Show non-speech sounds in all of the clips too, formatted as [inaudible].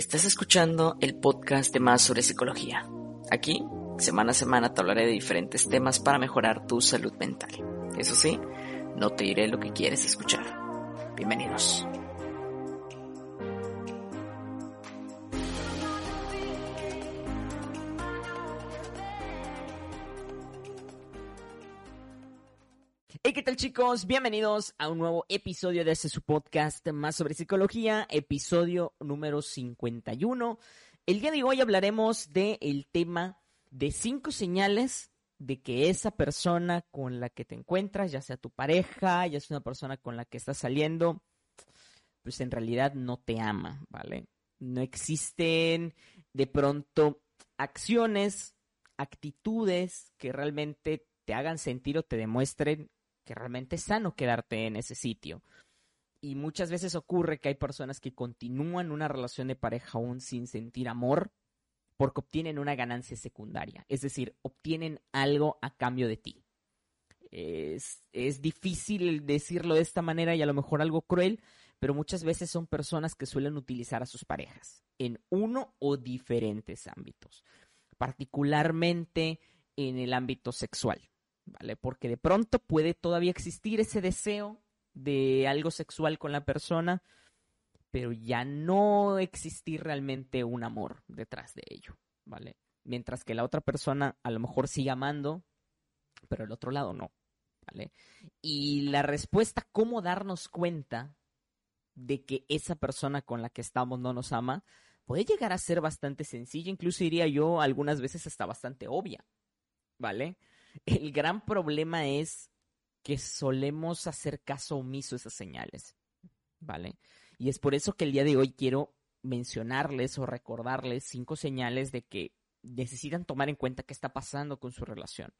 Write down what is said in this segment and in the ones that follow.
Estás escuchando el podcast de Más sobre Psicología. Aquí, semana a semana te hablaré de diferentes temas para mejorar tu salud mental. Eso sí, no te diré lo que quieres escuchar. Bienvenidos. Hey, ¿qué tal chicos? Bienvenidos a un nuevo episodio de este su podcast más sobre psicología, episodio número 51. El día de hoy hablaremos del tema de cinco señales de que esa persona con la que te encuentras, ya sea tu pareja, ya sea una persona con la que estás saliendo, pues en realidad no te ama, ¿vale? No existen de pronto acciones, actitudes que realmente te hagan sentir o te demuestren que realmente es sano quedarte en ese sitio. Y muchas veces ocurre que hay personas que continúan una relación de pareja aún sin sentir amor porque obtienen una ganancia secundaria, es decir, obtienen algo a cambio de ti. Es, es difícil decirlo de esta manera y a lo mejor algo cruel, pero muchas veces son personas que suelen utilizar a sus parejas en uno o diferentes ámbitos, particularmente en el ámbito sexual. ¿Vale? Porque de pronto puede todavía existir ese deseo de algo sexual con la persona, pero ya no existir realmente un amor detrás de ello, ¿vale? Mientras que la otra persona a lo mejor sigue amando, pero el otro lado no, ¿vale? Y la respuesta, ¿cómo darnos cuenta de que esa persona con la que estamos no nos ama? Puede llegar a ser bastante sencilla, incluso diría yo algunas veces hasta bastante obvia, ¿vale? El gran problema es que solemos hacer caso omiso a esas señales, ¿vale? Y es por eso que el día de hoy quiero mencionarles o recordarles cinco señales de que necesitan tomar en cuenta qué está pasando con su relación,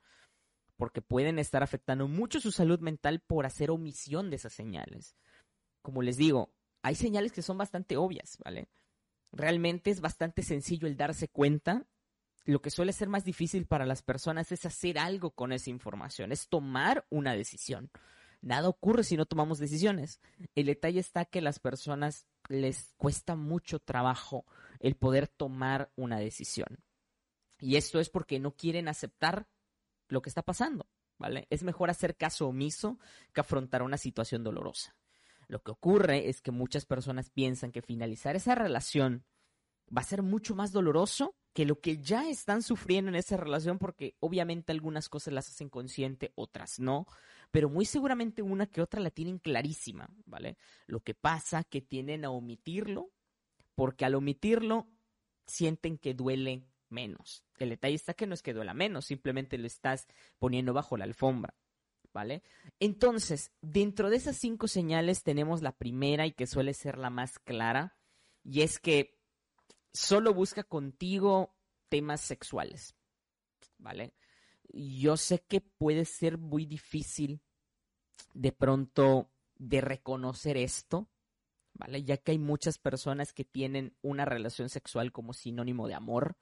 porque pueden estar afectando mucho su salud mental por hacer omisión de esas señales. Como les digo, hay señales que son bastante obvias, ¿vale? Realmente es bastante sencillo el darse cuenta lo que suele ser más difícil para las personas es hacer algo con esa información, es tomar una decisión. Nada ocurre si no tomamos decisiones. El detalle está que a las personas les cuesta mucho trabajo el poder tomar una decisión. Y esto es porque no quieren aceptar lo que está pasando, ¿vale? Es mejor hacer caso omiso que afrontar una situación dolorosa. Lo que ocurre es que muchas personas piensan que finalizar esa relación va a ser mucho más doloroso que lo que ya están sufriendo en esa relación, porque obviamente algunas cosas las hacen consciente, otras no, pero muy seguramente una que otra la tienen clarísima, ¿vale? Lo que pasa que tienen a omitirlo, porque al omitirlo sienten que duele menos. El detalle está que no es que duela menos, simplemente lo estás poniendo bajo la alfombra. ¿Vale? Entonces, dentro de esas cinco señales tenemos la primera y que suele ser la más clara, y es que solo busca contigo temas sexuales, ¿vale? Yo sé que puede ser muy difícil de pronto de reconocer esto, ¿vale? Ya que hay muchas personas que tienen una relación sexual como sinónimo de amor,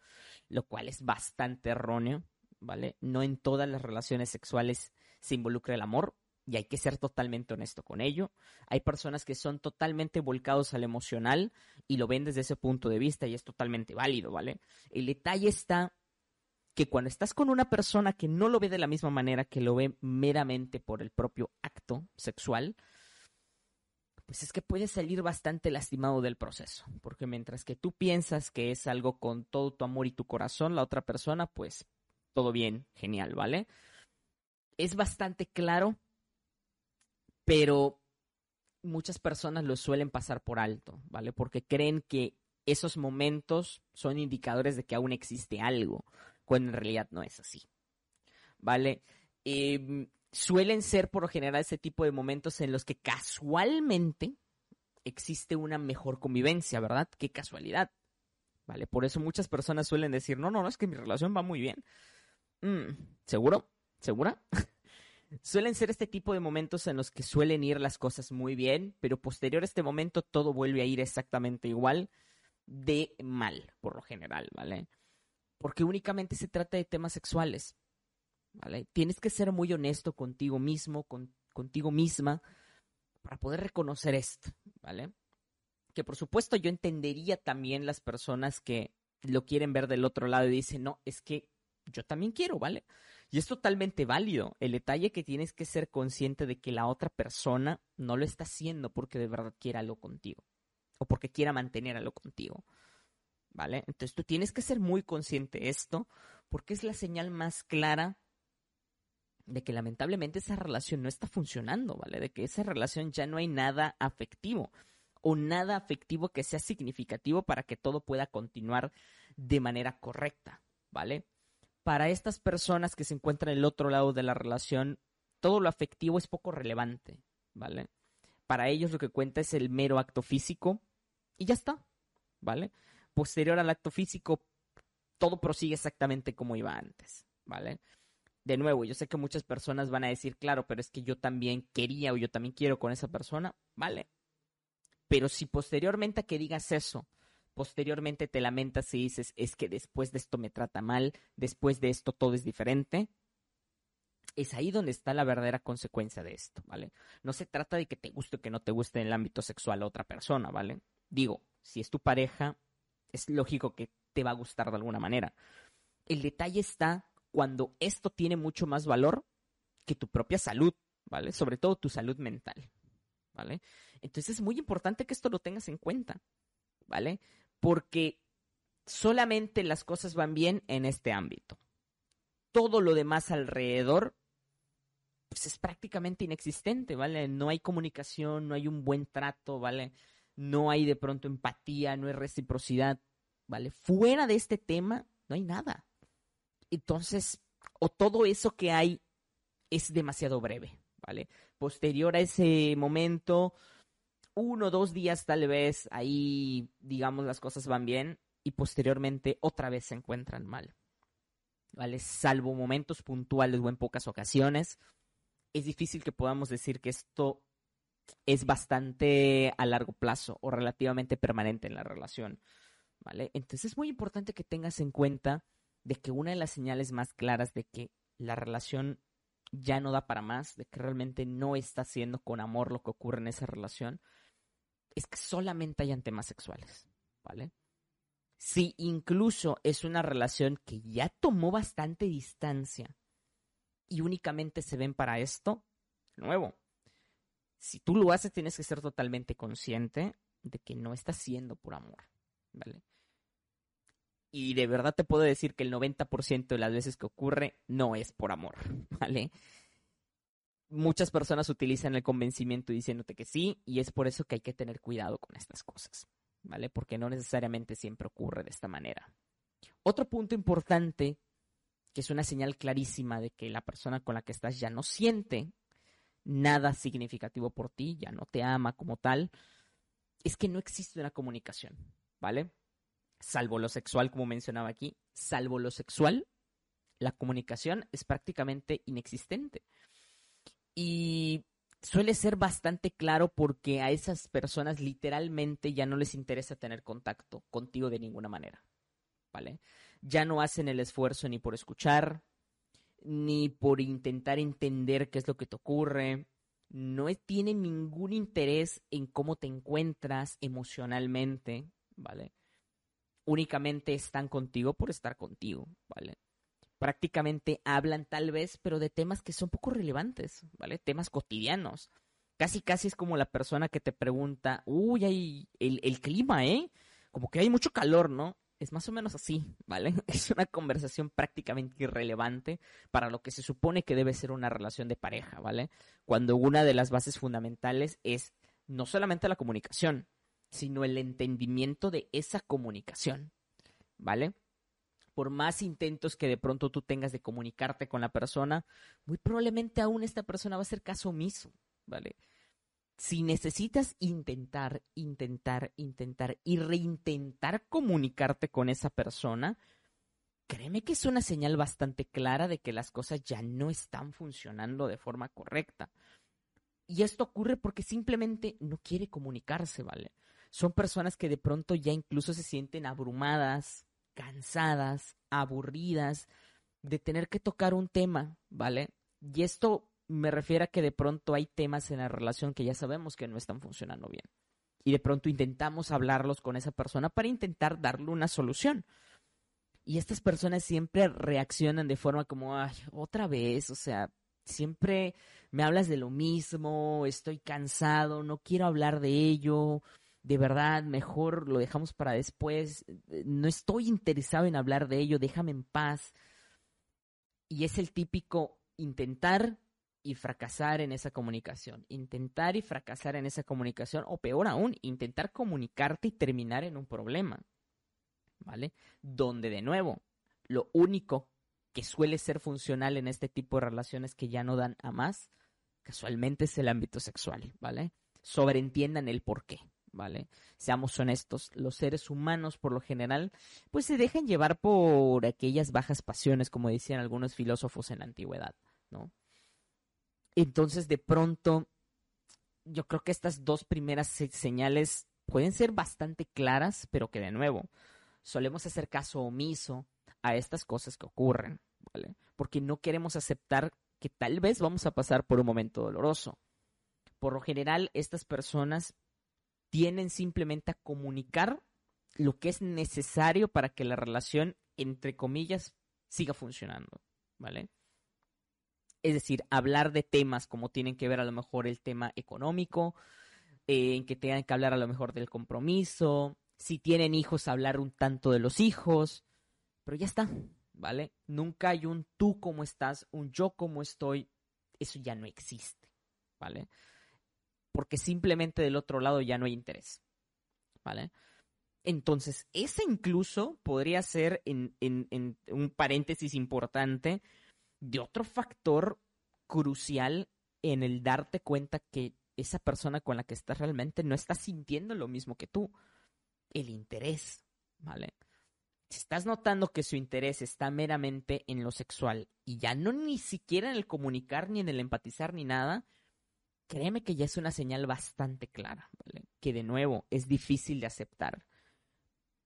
lo cual es bastante erróneo, ¿vale? No en todas las relaciones sexuales se involucra el amor, y hay que ser totalmente honesto con ello. Hay personas que son totalmente volcados al emocional y lo ven desde ese punto de vista y es totalmente válido, ¿vale? El detalle está que cuando estás con una persona que no lo ve de la misma manera, que lo ve meramente por el propio acto sexual, pues es que puedes salir bastante lastimado del proceso, porque mientras que tú piensas que es algo con todo tu amor y tu corazón, la otra persona, pues todo bien, genial, ¿vale? Es bastante claro pero muchas personas lo suelen pasar por alto, ¿vale? Porque creen que esos momentos son indicadores de que aún existe algo, cuando en realidad no es así, ¿vale? Em, suelen ser por lo general ese tipo de momentos en los que casualmente existe una mejor convivencia, ¿verdad? Qué casualidad. ¿vale? Por eso muchas personas suelen decir, no, no, no, es que mi relación va muy bien. Mm, ¿Seguro? ¿Segura? [laughs] suelen ser este tipo de momentos en los que suelen ir las cosas muy bien, pero posterior a este momento todo vuelve a ir exactamente igual de mal, por lo general, ¿vale? Porque únicamente se trata de temas sexuales, ¿vale? Tienes que ser muy honesto contigo mismo, contigo misma, para poder reconocer esto, ¿vale? Que por supuesto yo entendería también las personas que lo quieren ver del otro lado y dicen, no, es que yo también quiero, ¿vale? Y es totalmente válido. El detalle que tienes que ser consciente de que la otra persona no lo está haciendo porque de verdad quiera algo contigo o porque quiera mantener algo contigo. ¿Vale? Entonces tú tienes que ser muy consciente de esto porque es la señal más clara de que lamentablemente esa relación no está funcionando, ¿vale? De que esa relación ya no hay nada afectivo o nada afectivo que sea significativo para que todo pueda continuar de manera correcta, ¿vale? Para estas personas que se encuentran el otro lado de la relación, todo lo afectivo es poco relevante, ¿vale? Para ellos lo que cuenta es el mero acto físico y ya está, ¿vale? Posterior al acto físico, todo prosigue exactamente como iba antes, ¿vale? De nuevo, yo sé que muchas personas van a decir, claro, pero es que yo también quería o yo también quiero con esa persona, ¿vale? Pero si posteriormente a que digas eso, posteriormente te lamentas y dices, es que después de esto me trata mal, después de esto todo es diferente, es ahí donde está la verdadera consecuencia de esto, ¿vale? No se trata de que te guste o que no te guste en el ámbito sexual a otra persona, ¿vale? Digo, si es tu pareja, es lógico que te va a gustar de alguna manera. El detalle está cuando esto tiene mucho más valor que tu propia salud, ¿vale? Sobre todo tu salud mental, ¿vale? Entonces es muy importante que esto lo tengas en cuenta, ¿vale? Porque solamente las cosas van bien en este ámbito. Todo lo demás alrededor pues es prácticamente inexistente, ¿vale? No hay comunicación, no hay un buen trato, ¿vale? no hay de pronto empatía, no hay reciprocidad, ¿vale? Fuera de este tema no hay nada. Entonces, o todo eso que hay es demasiado breve, ¿vale? Posterior a ese momento, uno o dos días tal vez, ahí, digamos, las cosas van bien y posteriormente otra vez se encuentran mal, ¿vale? Salvo momentos puntuales o en pocas ocasiones, es difícil que podamos decir que esto es bastante a largo plazo o relativamente permanente en la relación, ¿vale? Entonces es muy importante que tengas en cuenta de que una de las señales más claras de que la relación ya no da para más, de que realmente no está haciendo con amor lo que ocurre en esa relación, es que solamente hayan temas sexuales, ¿vale? Si incluso es una relación que ya tomó bastante distancia y únicamente se ven para esto, nuevo, si tú lo haces, tienes que ser totalmente consciente de que no estás haciendo por amor, ¿vale? Y de verdad te puedo decir que el 90% de las veces que ocurre no es por amor, [laughs] ¿vale? Muchas personas utilizan el convencimiento diciéndote que sí, y es por eso que hay que tener cuidado con estas cosas, ¿vale? Porque no necesariamente siempre ocurre de esta manera. Otro punto importante, que es una señal clarísima de que la persona con la que estás ya no siente nada significativo por ti, ya no te ama como tal, es que no existe una comunicación, ¿vale? Salvo lo sexual, como mencionaba aquí, salvo lo sexual, la comunicación es prácticamente inexistente. Y suele ser bastante claro porque a esas personas literalmente ya no les interesa tener contacto contigo de ninguna manera, ¿vale? Ya no hacen el esfuerzo ni por escuchar, ni por intentar entender qué es lo que te ocurre. No tiene ningún interés en cómo te encuentras emocionalmente, ¿vale? Únicamente están contigo por estar contigo, ¿vale? Prácticamente hablan tal vez, pero de temas que son poco relevantes, ¿vale? Temas cotidianos. Casi, casi es como la persona que te pregunta, uy, hay el, el clima, ¿eh? Como que hay mucho calor, ¿no? es más o menos así, ¿vale? [laughs] Es una conversación prácticamente irrelevante para lo que se supone que debe ser una relación de pareja, ¿vale? Cuando una de las bases fundamentales es no solamente la comunicación, sino el entendimiento de esa comunicación, ¿vale? Por más intentos que de pronto tú tengas de comunicarte con la persona, muy probablemente aún esta persona va a hacer caso omiso, ¿vale? si necesitas intentar, intentar, intentar y reintentar comunicarte con esa persona, créeme que es una señal bastante clara de que las cosas ya no están funcionando de forma correcta. Y esto ocurre porque simplemente no quiere comunicarse, ¿vale? Son personas que de pronto ya incluso se sienten abrumadas, cansadas, aburridas de tener que tocar un tema, ¿vale? Y esto me refiero a que de pronto hay temas en la relación que ya sabemos que no están funcionando bien. Y de pronto intentamos hablarlos con esa persona para intentar darle una solución. Y estas personas siempre reaccionan de forma como, ay, otra vez, o sea, siempre me hablas de lo mismo, estoy cansado, no quiero hablar de ello, de verdad, mejor lo dejamos para después, no estoy interesado en hablar de ello, déjame en paz. Y es el típico intentar y fracasar en esa comunicación. Intentar y fracasar en esa comunicación, o peor aún, intentar comunicarte y terminar en un problema. ¿Vale? Donde de nuevo, lo único que suele ser funcional en este tipo de relaciones que ya no dan a más, casualmente es el ámbito sexual, ¿vale? Sobreentiendan el por qué, ¿vale? Seamos honestos, los seres humanos por lo general, pues se dejan llevar por aquellas bajas pasiones, como decían algunos filósofos en la antigüedad, ¿no? Entonces, de pronto, yo creo que estas dos primeras señales pueden ser bastante claras, pero que de nuevo, solemos hacer caso omiso a estas cosas que ocurren, ¿vale? Porque no queremos aceptar que tal vez vamos a pasar por un momento doloroso. Por lo general, estas personas tienen simplemente a comunicar lo que es necesario para que la relación, entre comillas, siga funcionando, ¿vale? Es decir, hablar de temas como tienen que ver a lo mejor el tema económico, eh, en que tengan que hablar a lo mejor del compromiso, si tienen hijos, hablar un tanto de los hijos, pero ya está, ¿vale? Nunca hay un tú como estás, un yo como estoy, eso ya no existe, ¿vale? Porque simplemente del otro lado ya no hay interés, ¿vale? Entonces, ese incluso podría ser en, en un paréntesis importante de otro factor crucial en el darte cuenta que esa persona con la que estás realmente no está sintiendo lo mismo que tú. El interés, ¿vale? Si estás notando que su interés está meramente en lo sexual y ya no ni siquiera en el comunicar, ni en el empatizar, ni nada, créeme que ya es una señal bastante clara. Que de nuevo es difícil de aceptar.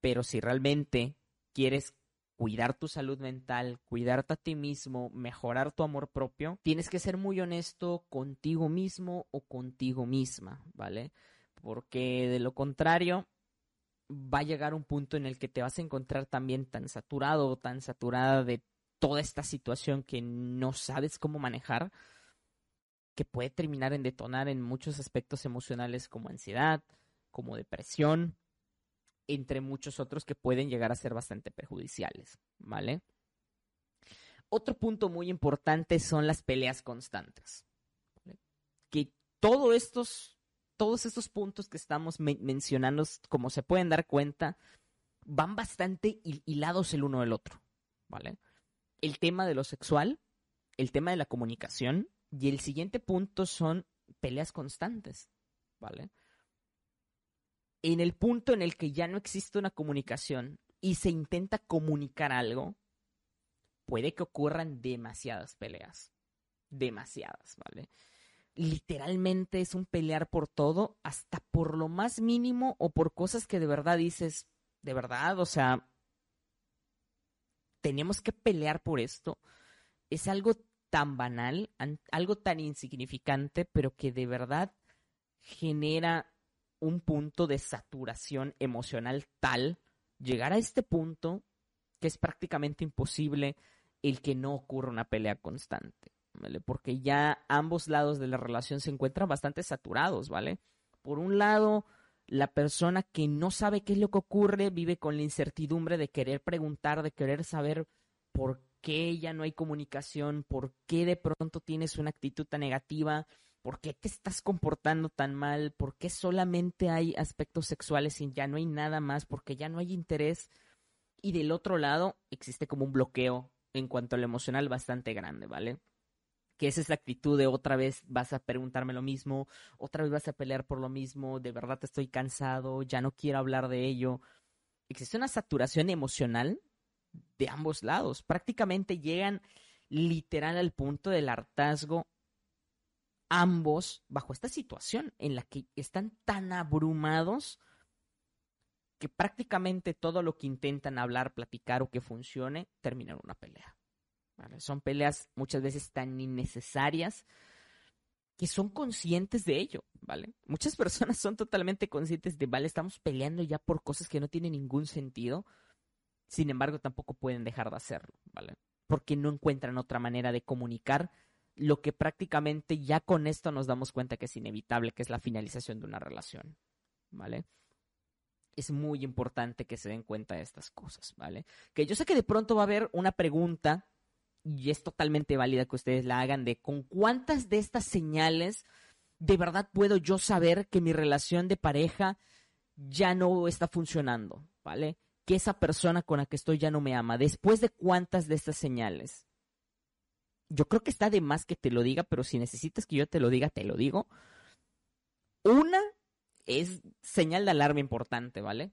Pero si realmente quieres cuidar tu salud mental, cuidarte a ti mismo, mejorar tu amor propio, tienes que ser muy honesto contigo mismo o contigo misma, ¿vale? Porque de lo contrario, va a llegar un punto en el que te vas a encontrar también tan saturado o tan saturada de toda esta situación que no sabes cómo manejar, que puede terminar en detonar en muchos aspectos emocionales como ansiedad, como depresión, entre muchos otros que pueden llegar a ser bastante perjudiciales, ¿vale? Otro punto muy importante son las peleas constantes. Que todos estos, todos estos puntos que estamos mencionando, como se pueden dar cuenta, van bastante hilados el uno del otro, ¿vale? El tema de lo sexual, el tema de la comunicación y el siguiente punto son peleas constantes, ¿vale? en el punto en el que ya no existe una comunicación y se intenta comunicar algo, puede que ocurran demasiadas peleas. Demasiadas, ¿vale? Literalmente es un pelear por todo, hasta por lo más mínimo o por cosas que de verdad dices, de verdad, o sea, tenemos que pelear por esto. Es algo tan banal, algo tan insignificante, pero que de verdad genera un punto de saturación emocional tal, llegar a este punto que es prácticamente imposible el que no ocurra una pelea constante, ¿vale? Porque ya ambos lados de la relación se encuentran bastante saturados, ¿vale? Por un lado, la persona que no sabe qué es lo que ocurre vive con la incertidumbre de querer preguntar, de querer saber por qué ya no hay comunicación, por qué de pronto tienes una actitud tan negativa, ¿Por qué te estás comportando tan mal? ¿Por qué solamente hay aspectos sexuales y ya no hay nada más? Porque ya no hay interés. Y del otro lado existe como un bloqueo en cuanto a lo emocional bastante grande, ¿vale? que esa es la actitud de otra vez vas a preguntarme lo mismo, otra vez vas a pelear por lo mismo, de verdad estoy cansado, ya no quiero hablar de ello. Existe una saturación emocional de ambos lados. Prácticamente llegan literal al punto del hartazgo ambos bajo esta situación en la que están tan abrumados que prácticamente todo lo que intentan hablar, platicar o que funcione termina en una pelea. Son peleas muchas veces tan innecesarias que son conscientes de ello, ¿vale? Muchas [laughs] personas son totalmente conscientes de, vale, estamos peleando ya por cosas que no tienen ningún sentido, sin embargo tampoco pueden dejar de hacerlo, ¿vale? Porque no encuentran otra manera de comunicar lo que prácticamente ya con esto nos damos cuenta que es inevitable, que es la finalización de una relación, ¿vale? Es muy importante que se den cuenta de estas cosas, ¿vale? Que yo sé que de pronto va a haber una pregunta y es totalmente válida que ustedes la hagan de con cuántas de estas señales de verdad puedo yo saber que mi relación de pareja ya no está funcionando, ¿vale? Que esa persona con la que estoy ya no me ama. Después de cuántas de estas señales. Yo creo que está de más que te lo diga, pero si necesitas que yo te lo diga, te lo digo. Una es señal de alarma importante, ¿vale?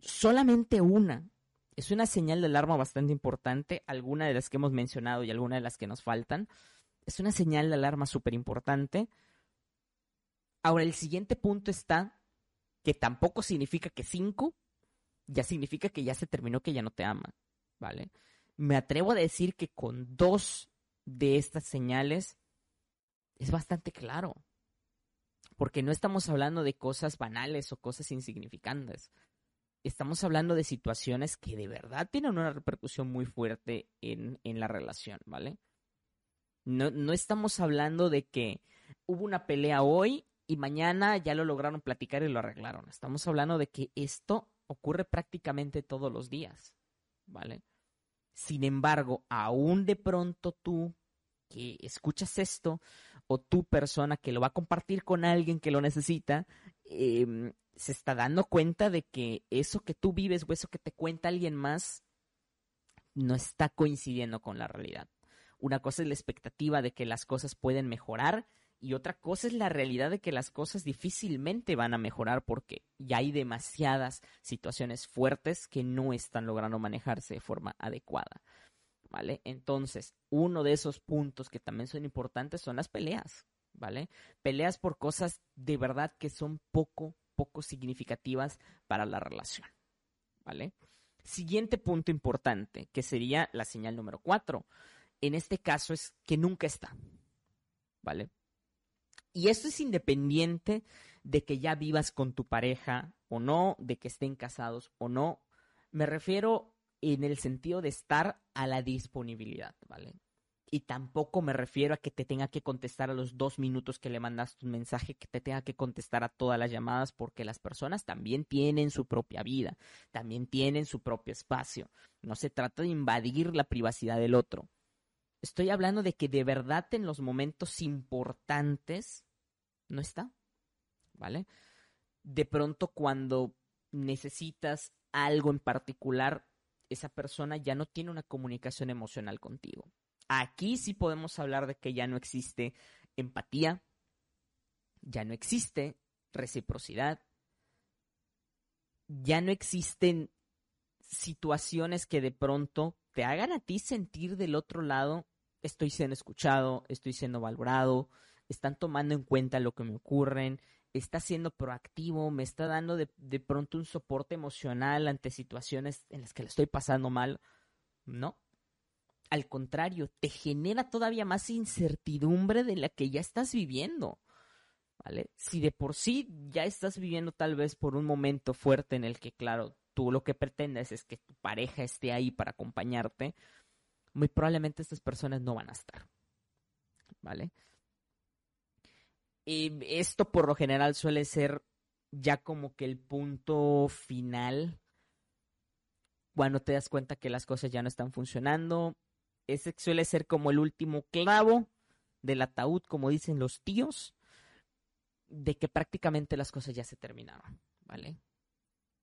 Solamente una es una señal de alarma bastante importante, alguna de las que hemos mencionado y alguna de las que nos faltan. Es una señal de alarma súper importante. Ahora, el siguiente punto está que tampoco significa que cinco, ya significa que ya se terminó, que ya no te ama, ¿vale? Me atrevo a decir que con dos de estas señales es bastante claro, porque no estamos hablando de cosas banales o cosas insignificantes estamos hablando de situaciones que de verdad tienen una repercusión muy fuerte en, la relación, ¿vale? No, no estamos hablando de que hubo una pelea hoy y mañana ya lo lograron platicar y lo arreglaron. Estamos hablando de que esto ocurre prácticamente todos los días, ¿vale? Sin embargo, aún de pronto tú que escuchas esto o tu persona que lo va a compartir con alguien que lo necesita, eh, se está dando cuenta de que eso que tú vives o eso que te cuenta alguien más no está coincidiendo con la realidad. Una cosa es la expectativa de que las cosas pueden mejorar y otra cosa es la realidad de que las cosas difícilmente van a mejorar porque ya hay demasiadas situaciones fuertes que no están logrando manejarse de forma adecuada. ¿Vale? Entonces, uno de esos puntos que también son importantes son las peleas, ¿vale? Peleas por cosas de verdad que son poco poco significativas para la relación. ¿Vale? Siguiente punto importante, que sería la señal número cuatro. En este caso es que nunca está. ¿Vale? Y esto es independiente de que ya vivas con tu pareja o no, de que estén casados o no. Me refiero en el sentido de estar a la disponibilidad, ¿vale? y tampoco me refiero a que te tenga que contestar a los dos minutos que le mandaste un mensaje, que te tenga que contestar a todas las llamadas, porque las personas también tienen su propia vida, también tienen su propio espacio. No se trata de invadir la privacidad del otro. Estoy hablando de que de verdad en los momentos importantes no está, ¿vale? De pronto cuando necesitas algo en particular, esa persona ya no tiene una comunicación emocional contigo Aquí sí podemos hablar de que ya no existe empatía, ya no existe reciprocidad, ya no existen situaciones que de pronto te hagan a ti sentir del otro lado, estoy siendo escuchado, estoy siendo valorado, están tomando en cuenta lo que me ocurren, está siendo proactivo, me está dando de, de pronto un soporte emocional ante situaciones en las que le estoy pasando mal. No, al contrario, te genera todavía más incertidumbre de la que ya estás viviendo. ¿Vale? Si de por sí ya estás viviendo tal vez por un momento fuerte en el que, claro, tú lo que pretendes es que tu pareja esté ahí para acompañarte, muy probablemente estas personas no van a estar. ¿Vale? Y esto por lo general suele ser ya como que el punto final cuando te das cuenta que las cosas ya no están funcionando, ese suele ser como el último clavo del ataúd, como dicen los tíos, de que prácticamente las cosas ya se terminaron, ¿vale?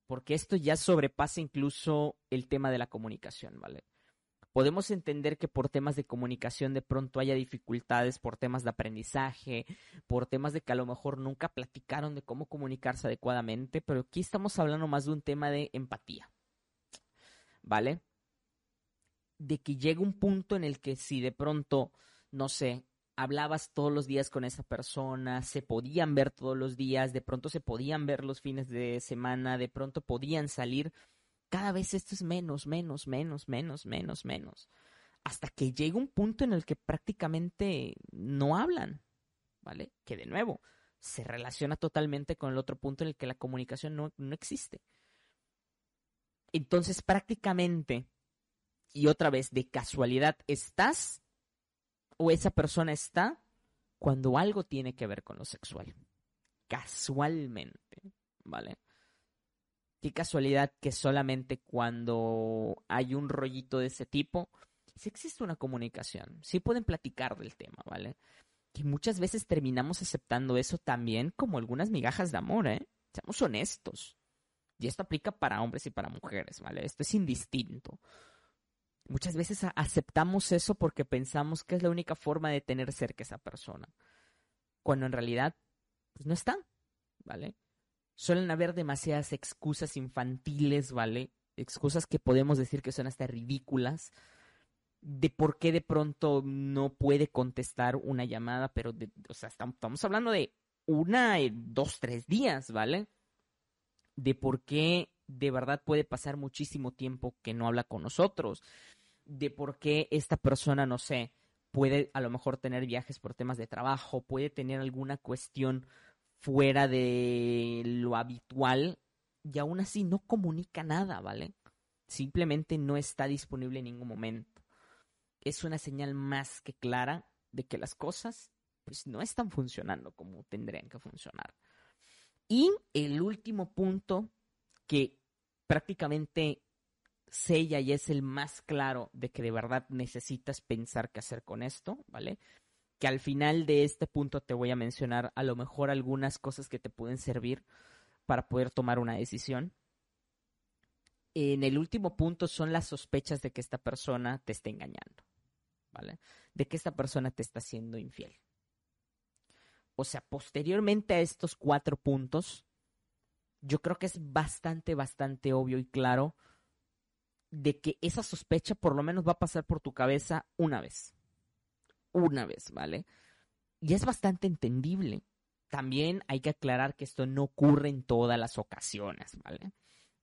Porque esto ya sobrepasa incluso el tema de la comunicación, ¿vale? Podemos entender que por temas de comunicación de pronto haya dificultades, por temas de aprendizaje, por temas de que a lo mejor nunca platicaron de cómo comunicarse adecuadamente, pero aquí estamos hablando más de un tema de empatía. ¿Vale? De que llega un punto en el que si de pronto, no sé, hablabas todos los días con esa persona, se podían ver todos los días, de pronto se podían ver los fines de semana, de pronto podían salir, cada vez esto es menos, menos, menos, menos, menos, menos. Hasta que llega un punto en el que prácticamente no hablan, ¿vale? Que de nuevo se relaciona totalmente con el otro punto en el que la comunicación no, no existe. Entonces prácticamente, y otra vez, de casualidad, estás o esa persona está cuando algo tiene que ver con lo sexual. Casualmente, ¿vale? Qué casualidad que solamente cuando hay un rollito de ese tipo, sí existe una comunicación, sí pueden platicar del tema, ¿vale? Que muchas veces terminamos aceptando eso también como algunas migajas de amor, ¿eh? Seamos honestos. Y esto aplica para hombres y para mujeres, ¿vale? Esto es indistinto. Muchas veces aceptamos eso porque pensamos que es la única forma de tener cerca a esa persona. Cuando en realidad, pues no está, ¿vale? Suelen haber demasiadas excusas infantiles, ¿vale? Excusas que podemos decir que son hasta ridículas de por qué de pronto no puede contestar una llamada, pero, o sea, estamos hablando de una, dos, tres días, ¿vale? De por qué de verdad puede pasar muchísimo tiempo que no habla con nosotros, de por qué esta persona, no sé, puede a lo mejor tener viajes por temas de trabajo, puede tener alguna cuestión fuera de lo habitual y aún así no comunica nada, ¿vale? Simplemente no está disponible en ningún momento. Es una señal más que clara de que las cosas pues no están funcionando como tendrían que funcionar. Y el último punto que prácticamente sella y es el más claro de que de verdad necesitas pensar qué hacer con esto, ¿vale? Que al final de este punto te voy a mencionar a lo mejor algunas cosas que te pueden servir para poder tomar una decisión. En el último punto son las sospechas de que esta persona te está engañando, ¿vale? De que esta persona te está siendo infiel. O sea, posteriormente a estos cuatro puntos, yo creo que es bastante, bastante obvio y claro de que esa sospecha por lo menos va a pasar por tu cabeza una vez una vez, ¿vale? Y es bastante entendible. También hay que aclarar que esto no ocurre en todas las ocasiones, ¿vale?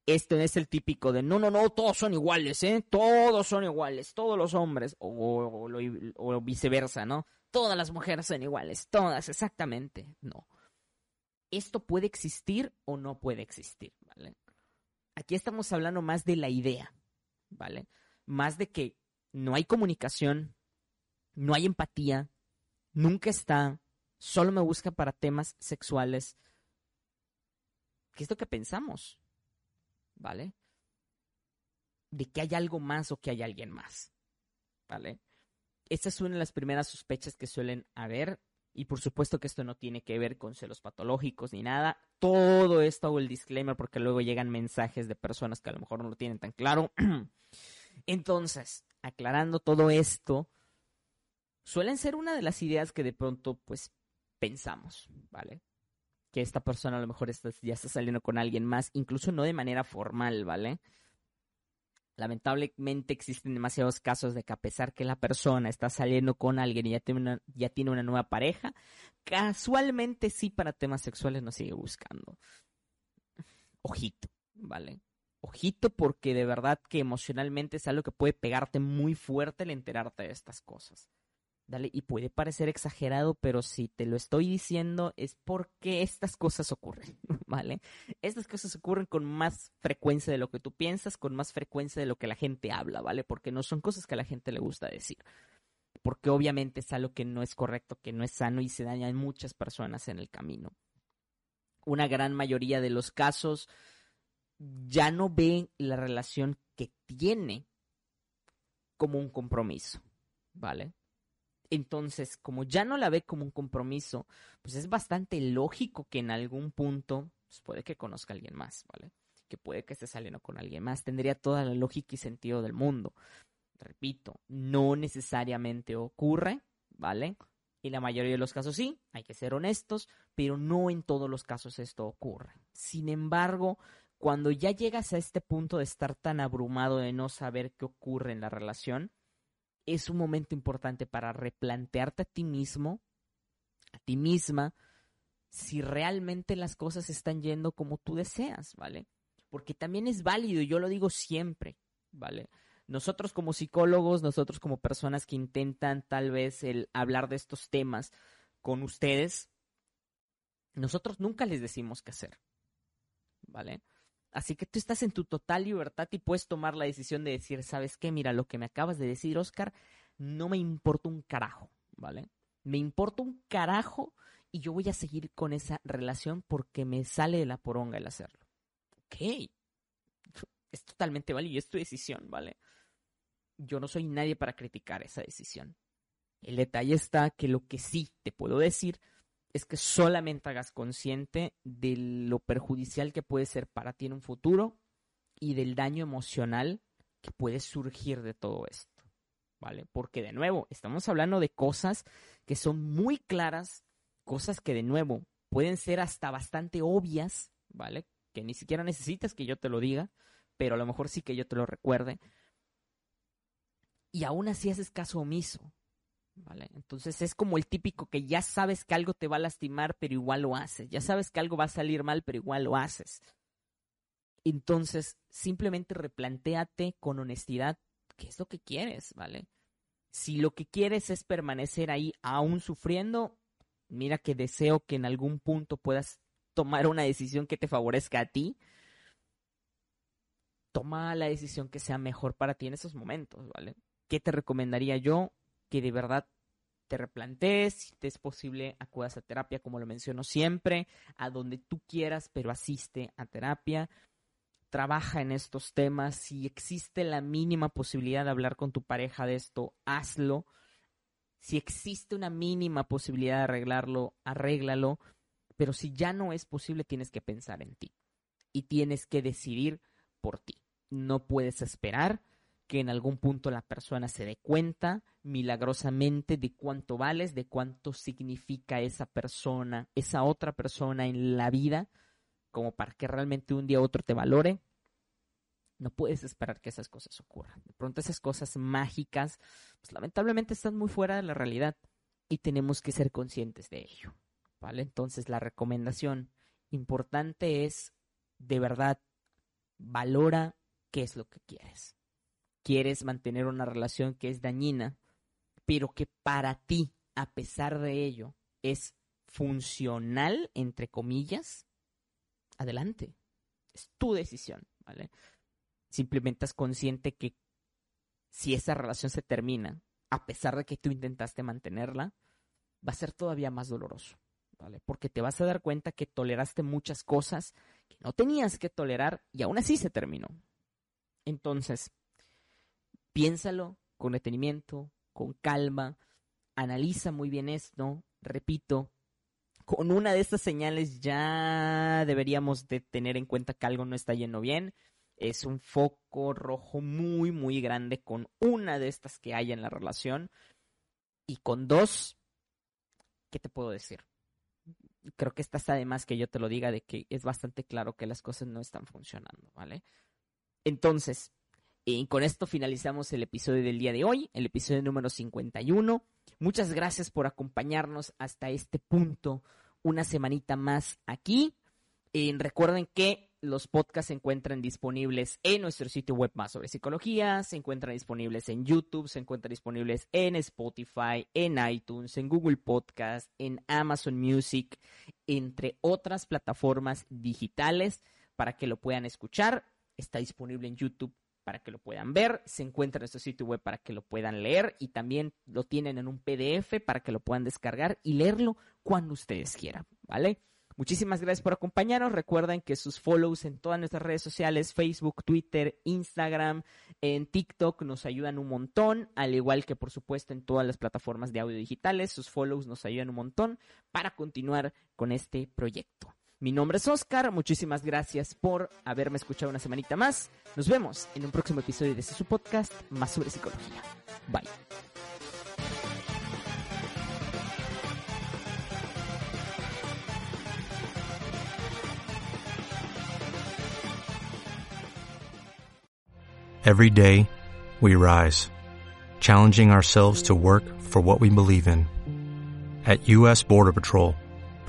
Este es el típico de no, no, no, todos son iguales, ¿eh? Todos son iguales, todos los hombres, o, o viceversa, ¿no? Todas las mujeres son iguales, todas, exactamente. No. Esto puede existir o no puede existir, ¿vale? Aquí estamos hablando más de la idea, ¿vale? Más de que no hay comunicación, no hay empatía, nunca está, solo me busca para temas sexuales. ¿Qué es lo que pensamos? ¿Vale? De que hay algo más o que hay alguien más. ¿Vale? Esta es una de las primeras sospechas que suelen haber. Y por supuesto que esto no tiene que ver con celos patológicos ni nada. Todo esto hago el disclaimer porque luego llegan mensajes de personas que a lo mejor no lo tienen tan claro. [clears throat] Entonces, aclarando todo esto, suelen ser una de las ideas que de pronto pues pensamos, ¿vale? Que esta persona a lo mejor ya está saliendo con alguien más, incluso no de manera formal, ¿vale? Lamentablemente existen demasiados casos de que a pesar que la persona está saliendo con alguien y ya tiene una, ya tiene una nueva pareja, casualmente sí para temas sexuales no sigue buscando. Ojito, ¿vale? Ojito porque de verdad que emocionalmente es algo que puede pegarte muy fuerte el enterarte de estas cosas. Dale, y puede parecer exagerado, pero si te lo estoy diciendo es porque estas cosas ocurren, [laughs] ¿vale? Estas cosas ocurren con más frecuencia de lo que tú piensas, con más frecuencia de lo que la gente habla, ¿vale? Porque no son cosas que a la gente le gusta decir. Porque obviamente es algo que no es correcto, que no es sano y se dañan muchas personas en el camino. Una gran mayoría de los casos ya no ven la relación que tiene como un compromiso, ¿vale? Entonces, como ya no la ve como un compromiso, pues es bastante lógico que en algún punto pues puede que conozca a alguien más, ¿vale? Que puede que esté saliendo con alguien más. Tendría toda la lógica y sentido del mundo. repito, no necesariamente ocurre, ¿vale? En la mayoría de los casos sí, hay que ser honestos, pero no en todos los casos esto ocurre. Sin embargo, cuando ya llegas a este punto de estar tan abrumado de no saber qué ocurre en la relación, es un momento importante para replantearte a ti mismo, a ti misma, si realmente las cosas están yendo como tú deseas, ¿vale? Porque también es válido, y yo lo digo siempre, ¿vale? Nosotros como psicólogos, nosotros como personas que intentan tal vez el hablar de estos temas con ustedes, nosotros nunca les decimos qué hacer, ¿vale? Así que tú estás en tu total libertad y puedes tomar la decisión de decir, ¿sabes qué? Mira, lo que me acabas de decir, Oscar, no me importa un carajo, ¿vale? Me importa un carajo y yo voy a seguir con esa relación porque me sale de la poronga el hacerlo. Ok. Es totalmente válido es tu decisión, ¿vale? Yo no soy nadie para criticar esa decisión. El detalle está que lo que sí te puedo decir es que solamente hagas consciente de lo perjudicial que puede ser para ti en un futuro y del daño emocional que puede surgir de todo esto, ¿vale? Porque de nuevo, estamos hablando de cosas que son muy claras, cosas que de nuevo pueden ser hasta bastante obvias, ¿vale? Que ni siquiera necesitas que yo te lo diga, pero a lo mejor sí que yo te lo recuerde. Y aún así haces caso omiso, Entonces es como el típico que ya sabes que algo te va a lastimar, pero igual lo haces. Ya sabes que algo va a salir mal, pero igual lo haces. Entonces, simplemente replantéate con honestidad qué es lo que quieres, ¿vale? Si lo que quieres es permanecer ahí aún sufriendo, mira que deseo que en algún punto puedas tomar una decisión que te favorezca a ti. Toma la decisión que sea mejor para ti en esos momentos, ¿vale? ¿Qué te recomendaría yo? Que de verdad te replantees, si te es posible, acudas a terapia, como lo menciono siempre, a donde tú quieras, pero asiste a terapia. Trabaja en estos temas. Si existe la mínima posibilidad de hablar con tu pareja de esto, hazlo. Si existe una mínima posibilidad de arreglarlo, arréglalo. Pero si ya no es posible, tienes que pensar en ti. Y tienes que decidir por ti. No puedes esperar que en algún punto la persona se dé cuenta milagrosamente de cuánto vales, de cuánto significa esa persona, esa otra persona en la vida, como para que realmente un día otro te valore. No puedes esperar que esas cosas ocurran. De pronto esas cosas mágicas, pues lamentablemente están muy fuera de la realidad y tenemos que ser conscientes de ello. ¿Vale? Entonces la recomendación importante es, de verdad, valora qué es lo que quieres quieres mantener una relación que es dañina, pero que para ti, a pesar de ello, es funcional, entre comillas, adelante. Es tu decisión, ¿vale? Simplemente es consciente que si esa relación se termina, a pesar de que tú intentaste mantenerla, va a ser todavía más doloroso, ¿vale? Porque te vas a dar cuenta que toleraste muchas cosas que no tenías que tolerar y aún así se terminó. Entonces, piénsalo con detenimiento, con calma, analiza muy bien esto, repito, con una de estas señales ya deberíamos de tener en cuenta que algo no está yendo bien. Es un foco rojo muy, muy grande con una de estas que hay en la relación. Y con dos, ¿qué te puedo decir? Creo que esta está además que yo te lo diga de que es bastante claro que las cosas no están funcionando, ¿vale? Entonces, y con esto finalizamos el episodio del día de hoy, el episodio número 51. Muchas gracias por acompañarnos hasta este punto, una semanita más aquí. Recuerden que los podcasts se encuentran disponibles en nuestro sitio web más sobre psicología, se encuentran disponibles en YouTube, se encuentran disponibles en Spotify, en iTunes, en Google Podcast, en Amazon Music, entre otras plataformas digitales para que lo puedan escuchar. Está disponible en YouTube para que lo puedan ver, se encuentra en nuestro sitio web para que lo puedan leer y también lo tienen en un PDF para que lo puedan descargar y leerlo cuando ustedes quieran, ¿vale? Muchísimas gracias por acompañarnos. Recuerden que sus follows en todas nuestras redes sociales, Facebook, Twitter, Instagram, en TikTok, nos ayudan un montón, al igual que por supuesto en todas las plataformas de audio digitales. Sus follows nos ayudan un montón para continuar con este proyecto. Mi nombre es Oscar, muchísimas gracias por haberme escuchado una semanita más. Nos vemos en un próximo episodio de su podcast más sobre psicología. Bye. Every day, we rise, challenging ourselves to work for what we believe in. At U.S. Border Patrol,